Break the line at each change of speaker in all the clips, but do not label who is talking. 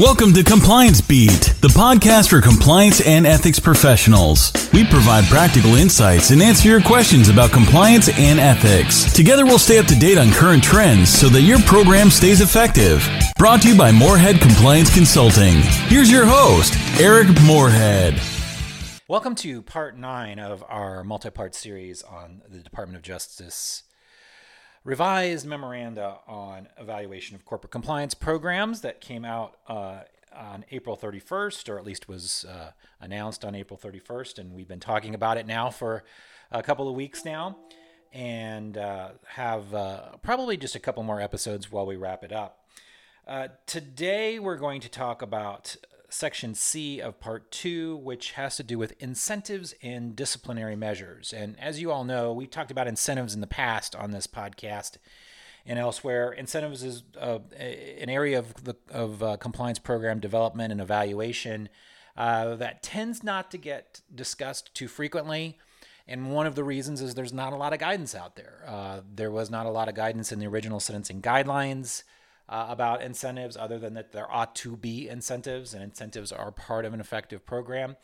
Welcome to Compliance Beat, the podcast for compliance and ethics professionals. We provide practical insights and answer your questions about compliance and ethics. Together, we'll stay up to date on current trends so that your program stays effective. Brought to you by Morehead Compliance Consulting. Here's your host, Eric Morehead.
Welcome to part nine of our multi part series on the Department of Justice revised memoranda on evaluation of corporate compliance programs that came out uh, on April 31st, or at least was uh, announced on April 31st. And we've been talking about it now for a couple of weeks now and uh, have uh, probably just a couple more episodes while we wrap it up. Uh, today, we're going to talk about section C of part two, which has to do with incentives and disciplinary measures. And as you all know, we've talked about incentives in the past on this podcast and elsewhere. Incentives is uh, an area of the of uh, compliance program development and evaluation uh, that tends not to get discussed too frequently. And one of the reasons is there's not a lot of guidance out there. Uh, there was not a lot of guidance in the original sentencing guidelines uh, about incentives, other than that there ought to be incentives, and incentives are part of an effective program.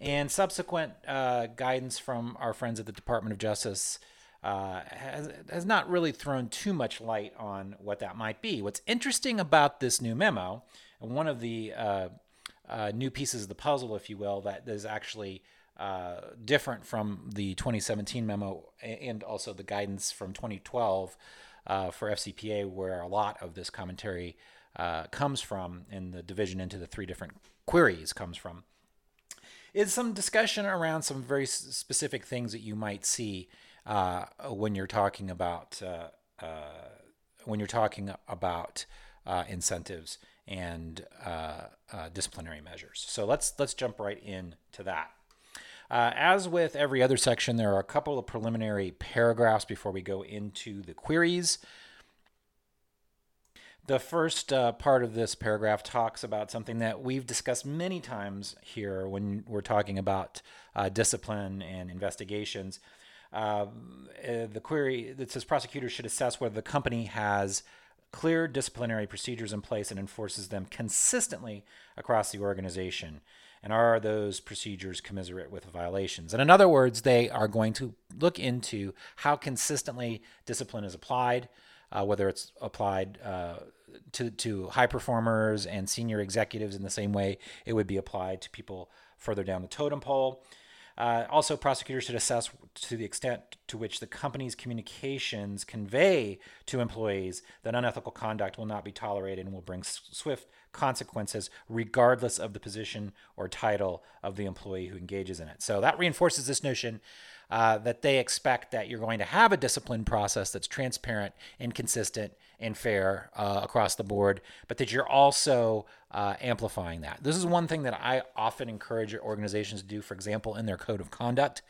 And subsequent uh, guidance from our friends at the Department of Justice uh, has, has not really thrown too much light on what that might be. What's interesting about this new memo, and one of the uh, uh, new pieces of the puzzle, if you will, that is actually uh, different from the 2017 memo and also the guidance from 2012 uh, for FCPA, where a lot of this commentary uh, comes from, and the division into the three different queries comes from, is some discussion around some very specific things that you might see uh, when you're talking about uh, uh, when you're talking about uh, incentives and disciplinary measures. So let's let's jump right into that. Uh, as with every other section, there are a couple of preliminary paragraphs before we go into the queries. The first uh, part of this paragraph talks about something that we've discussed many times here when we're talking about uh, discipline and investigations. Uh, uh, the query that says prosecutors should assess whether the company has clear disciplinary procedures in place and enforces them consistently across the organization. And are those procedures commiserate with violations? And in other words, they are going to look into how consistently discipline is applied, uh, whether it's applied uh, to, to high performers and senior executives in the same way it would be applied to people further down the totem pole. Uh, also, prosecutors should assess to the extent to which the company's communications convey to employees that unethical conduct will not be tolerated and will bring swift consequences, regardless of the position or title of the employee who engages in it. So that reinforces this notion uh, that they expect that you're going to have a discipline process that's transparent and consistent and fair uh, across the board, but that you're also uh, amplifying that. This is one thing that I often encourage organizations to do, for example, in their code of conduct.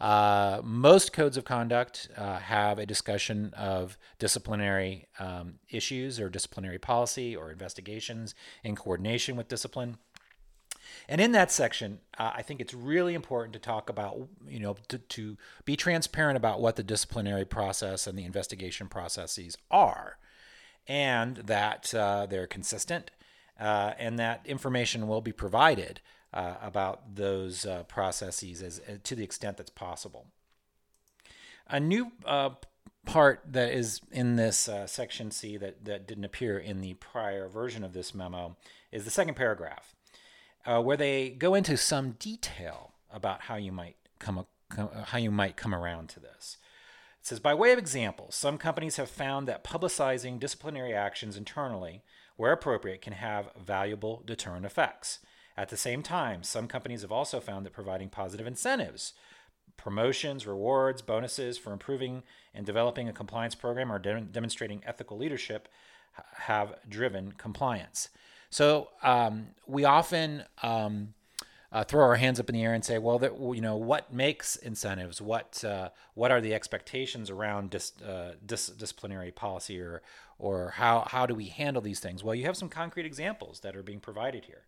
Uh, most codes of conduct uh, have a discussion of disciplinary um, issues or disciplinary policy or investigations in coordination with discipline. And in that section, uh, I think it's really important to talk about, you know, to, to be transparent about what the disciplinary process and the investigation processes are, and that uh, they're consistent, uh, and that information will be provided uh, about those uh, processes as, as, to the extent that's possible. A new uh, part that is in this section C that, that didn't appear in the prior version of this memo is the second paragraph uh, where they go into some detail about how you might come, come how you might come around to this. It says, by way of example, some companies have found that publicizing disciplinary actions internally, where appropriate, can have valuable deterrent effects. At the same time, some companies have also found that providing positive incentives, promotions, rewards, bonuses for improving and developing a compliance program or de- demonstrating ethical leadership have driven compliance. So um, we often um, uh, throw our hands up in the air and say, well, that, you know, what makes incentives? What uh, what are the expectations around dis, uh, dis, disciplinary policy, or or how how do we handle these things? Well, you have some concrete examples that are being provided here.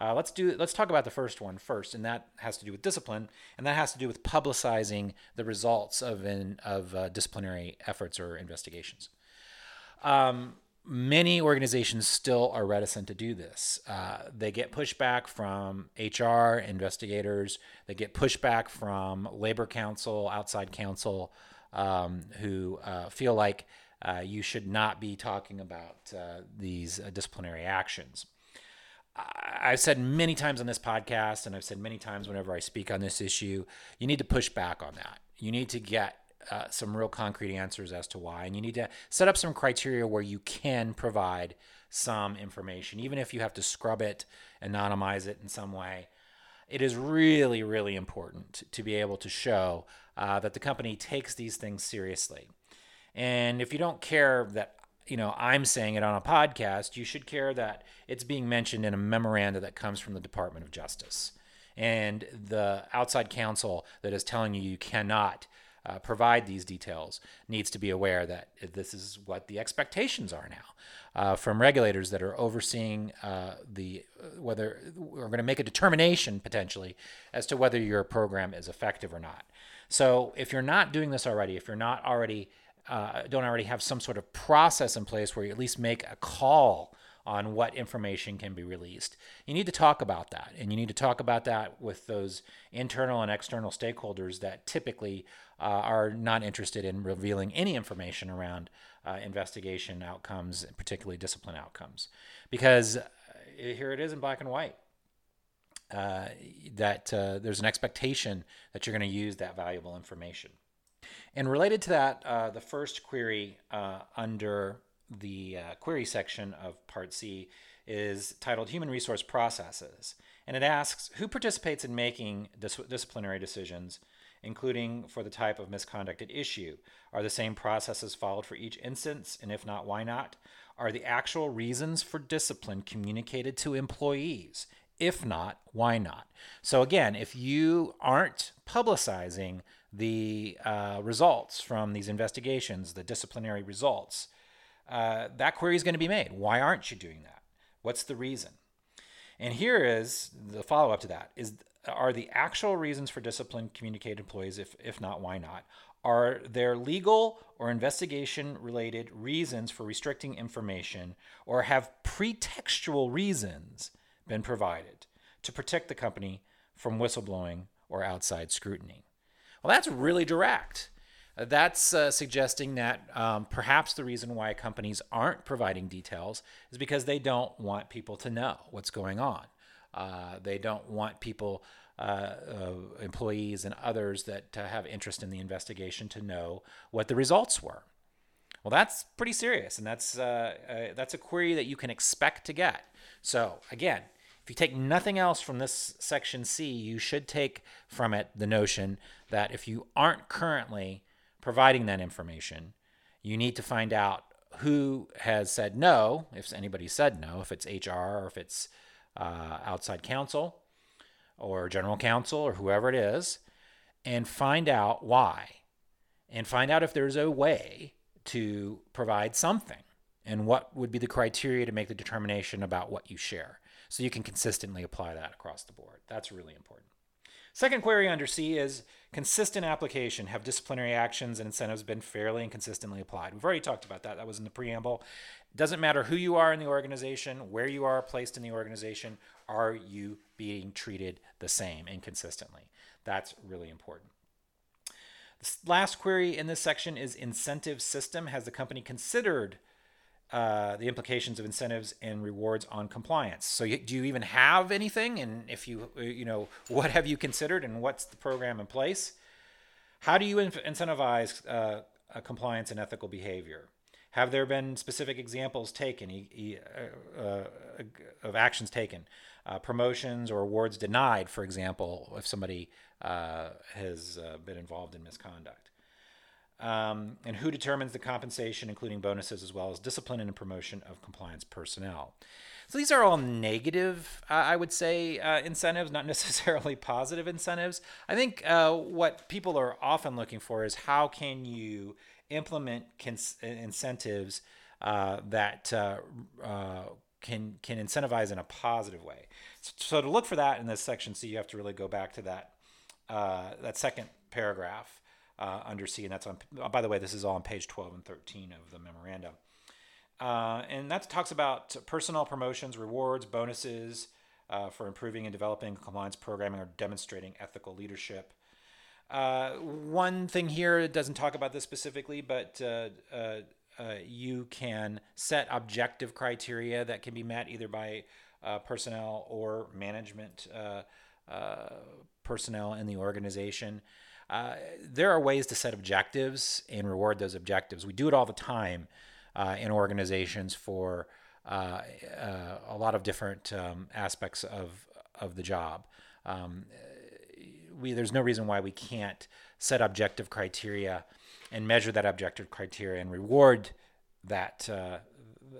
Uh, let's do. Let's talk about the first one first, and that has to do with discipline, and that has to do with publicizing the results of in, of uh, disciplinary efforts or investigations. Um, many organizations still are reticent to do this. Uh, they get pushback from HR investigators, they get pushback from labor counsel, outside counsel, um, who uh, feel like uh, you should not be talking about uh, these disciplinary actions. I've said many times on this podcast, and I've said many times whenever I speak on this issue, you need to push back on that. You need to get uh, some real concrete answers as to why. And you need to set up some criteria where you can provide some information, even if you have to scrub it, anonymize it in some way. It is really, really important to be able to show uh, that the company takes these things seriously. And if you don't care that you know I'm saying it on a podcast, you should care that it's being mentioned in a memoranda that comes from the Department of Justice and the outside counsel that is telling you you cannot uh, provide these details needs to be aware that this is what the expectations are now uh, from regulators that are overseeing uh, the uh, whether we're going to make a determination potentially as to whether your program is effective or not. So if you're not doing this already, if you're not already uh, don't already have some sort of process in place where you at least make a call on what information can be released. You need to talk about that, and you need to talk about that with those internal and external stakeholders that typically uh, are not interested in revealing any information around uh, investigation outcomes, particularly discipline outcomes, because uh, here it is in black and white. Uh, that uh, there's an expectation that you're going to use that valuable information. And related to that, uh, the first query under the uh, query section of Part C is titled Human Resource Processes. And it asks who participates in making dis- disciplinary decisions, including for the type of misconduct at issue. Are the same processes followed for each instance? And if not, why not? Are the actual reasons for discipline communicated to employees? If not, why not? So, again, if you aren't publicizing the uh, results from these investigations, the disciplinary results, uh, that query is going to be made. Why aren't you doing that? What's the reason? And here is the follow up to that is are the actual reasons for discipline communicated employees if if not why not? Are there legal or investigation related reasons for restricting information or have pretextual reasons been provided to protect the company from whistleblowing or outside scrutiny? Well, that's really direct. That's uh, suggesting that um, perhaps the reason why companies aren't providing details is because they don't want people to know what's going on. Uh, they don't want people, uh, uh employees, and others that have interest in the investigation to know what the results were. Well, that's pretty serious, and that's uh, uh, that's a query that you can expect to get. So again, if you take nothing else from this section C, you should take from it the notion that if you aren't currently providing that information, you need to find out who has said no, if anybody said no, if it's HR or if it's uh, outside counsel or general counsel or whoever it is, and find out why. And find out if there's a way to provide something and what would be the criteria to make the determination about what you share. So you can consistently apply that across the board. That's really important. Second query under C is consistent application. Have disciplinary actions and incentives been fairly and consistently applied? We've already talked about that. That was in the preamble. It doesn't matter who you are in the organization, where you are placed in the organization, are you being treated the same and consistently? That's really important. The last query in this section is incentive system. Has the company considered uh, the implications of incentives and rewards on compliance. So, you, do you even have anything? And if you, uh, you know, what have you considered, and what's the program in place? How do you incentivize uh, compliance and ethical behavior? Have there been specific examples taken uh, uh, of actions taken, promotions or awards denied, for example, if somebody has been involved in misconduct? Um, and who determines the compensation, including bonuses, as well as discipline and promotion of compliance personnel. So these are all negative, uh, I would say, uh, incentives, not necessarily positive incentives. I think uh, what people are often looking for is how can you implement cons- incentives uh, that uh, uh, can can incentivize in a positive way. So, so, to look for that in this section so you have to really go back to that that second paragraph uh, under C, and that's on. By the way, this is all on page 12 and 13 of the memorandum. Uh, and that talks about personal promotions, rewards, bonuses uh, for improving and developing compliance programming or demonstrating ethical leadership. Uh, one thing here doesn't talk about this specifically, but uh, uh, uh, you can set objective criteria that can be met either by personnel or management personnel in the organization. Uh, there are ways to set objectives and reward those objectives. We do it all the time uh, in organizations for uh, uh a lot of different um, aspects of of the job. Um, we, there's no reason why we can't set objective criteria and measure that objective criteria and reward that uh,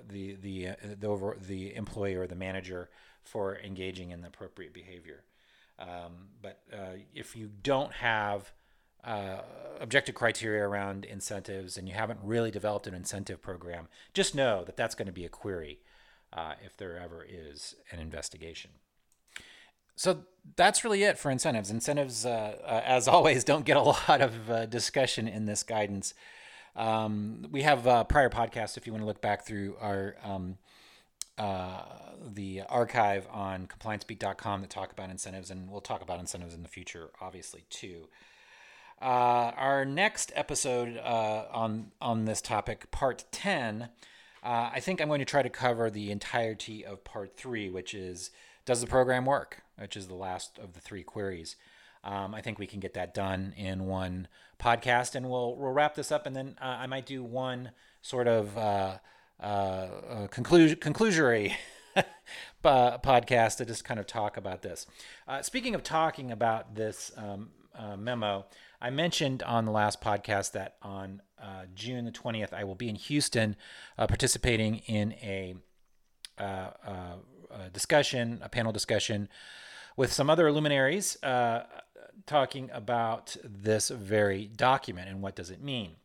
the the uh, the, over, the employee or the manager for engaging in the appropriate behavior. Um, but uh, if you don't have uh, objective criteria around incentives and you haven't really developed an incentive program, just know that that's going to be a query uh, if there ever is an investigation. So that's really it for incentives. Incentives, uh, uh as always, don't get a lot of uh, discussion in this guidance. Um, we have prior podcasts if you want to look back through our um, the archive on compliancebeat.com that talk about incentives, and we'll talk about incentives in the future, obviously, too. Uh, our next episode uh, on on this topic, part ten, uh, I think I'm going to try to cover the entirety of part three, which is does the program work, which is the last of the three queries. Um, I think we can get that done in one podcast, and we'll we'll wrap this up, and then uh, I might do one sort of uh, uh, conclusion conclusory podcast to just kind of talk about this. Speaking of talking about this um, uh, memo, I mentioned on the last podcast that on uh, June the 20th, I will be in Houston uh, participating in a, a, discussion, a panel discussion with some other luminaries talking about this very document and what does it mean.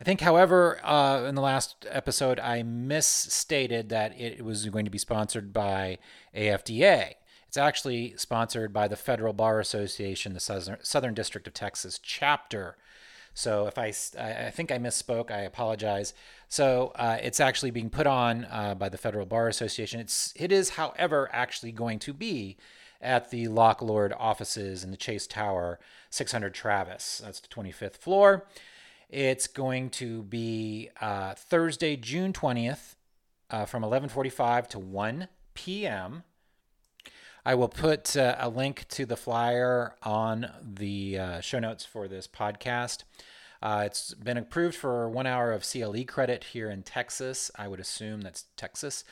I think, however, uh, in the last episode, I misstated that it was going to be sponsored by AFDA. It's actually sponsored by the Federal Bar Association, the Southern, Southern District of Texas chapter. So if I, I think I misspoke, I apologize. So uh, it's actually being put on uh, by the Federal Bar Association. It's it is, however, actually going to be at the Locke Lord offices in the Chase Tower, 600 Travis. That's the 25th floor. It's going to be uh, Thursday, June 20th uh, from 11:45 to 1 p.m. I will put uh, a link to the flyer on the uh, show notes for this podcast. Uh, it's been approved for one hour of CLE credit here in Texas. I would assume that's Texas.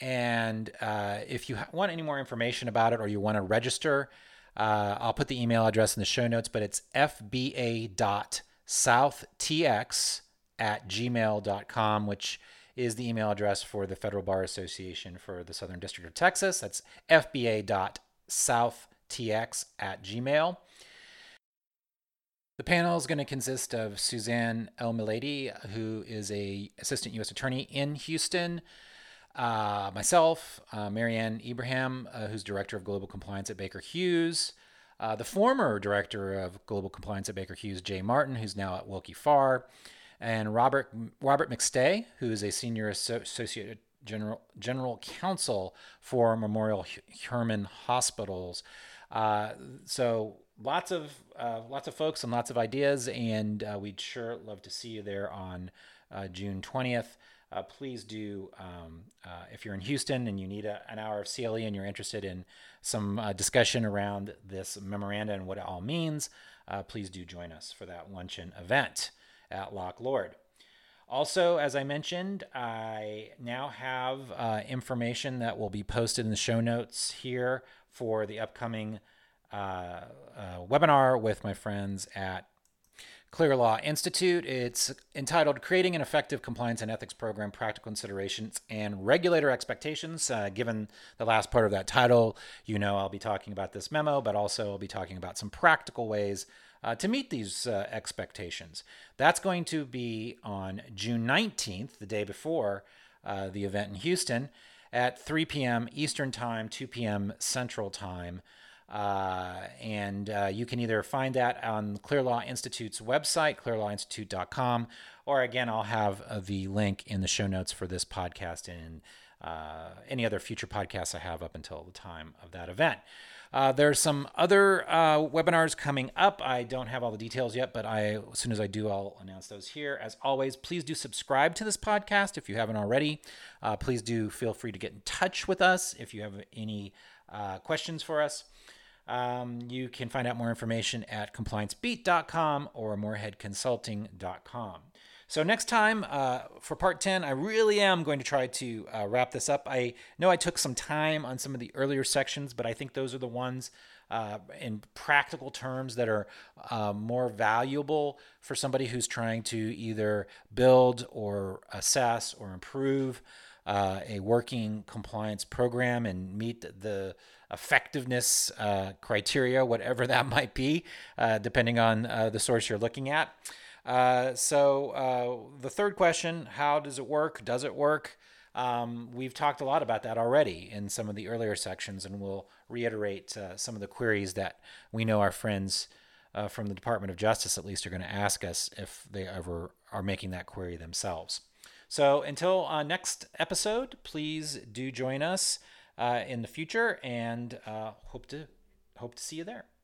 And uh, if you want any more information about it or you want to register, I'll put the email address in the show notes, but it's fba dot southtx at gmail.com, which is the email address for the Federal Bar Association for the Southern District of Texas. That's fba.southtx at gmail. The panel is going to consist of Suzanne Elmilady, who is a assistant U.S. attorney in Houston, uh, myself, uh, Marianne Ibrahim, uh, who's director of global compliance at Baker Hughes, uh, the former director of global compliance at Baker Hughes, Jay Martin, who's now at Willkie Farr, and Robert Robert McStay, who is a senior associate general general counsel for Memorial Hermann Hospitals. Uh, so lots of uh, lots of folks and lots of ideas, and uh, we'd sure love to see you there on uh, June twentieth uh, please do, um, uh, if you're in Houston and you need a, an hour of CLE and you're interested in some discussion around this memoranda and what it all means, please do join us for that luncheon event at Locke Lord. Also, as I mentioned, I now have uh, information that will be posted in the show notes here for the upcoming uh, webinar with my friends at Clear Law Institute. It's entitled Creating an Effective Compliance and Ethics Program Practical Considerations and Regulator Expectations. Uh, given the last part of that title, you know I'll be talking about this memo, but also I'll be talking about some practical ways uh, to meet these uh, expectations. That's going to be on June 19th, the day before uh, the event in Houston, at 3 p.m. Eastern Time, 2 p.m. Central Time. Uh, and uh, you can either find that on Clear Law Institute's website, clearlawinstitute.com, or again, I'll have uh, the link in the show notes for this podcast and uh, any other future podcasts I have up until the time of that event. Uh, there's some other uh, webinars coming up. I don't have all the details yet, but I, as soon as I do, I'll announce those here. As always, please do subscribe to this podcast if you haven't already. Uh, please do feel free to get in touch with us if you have any uh, questions for us. Um, you can find out more information at compliancebeat.com or moreheadconsulting.com. So next time uh, for part 10, I really am going to try to uh, wrap this up. I know I took some time on some of the earlier sections, but I think those are the ones uh, in practical terms that are uh, more valuable for somebody who's trying to either build or assess or improve uh, a working compliance program and meet the effectiveness uh, criteria, whatever that might be, depending on the source you're looking at. Uh, so uh, the third question: How does it work? Does it work? Um, we've talked a lot about that already in some of the earlier sections, and we'll reiterate uh, some of the queries that we know our friends uh, from the Department of Justice, at least, are going to ask us if they ever are making that query themselves. So until uh, next episode, please do join us uh, in the future, and hope to hope to see you there.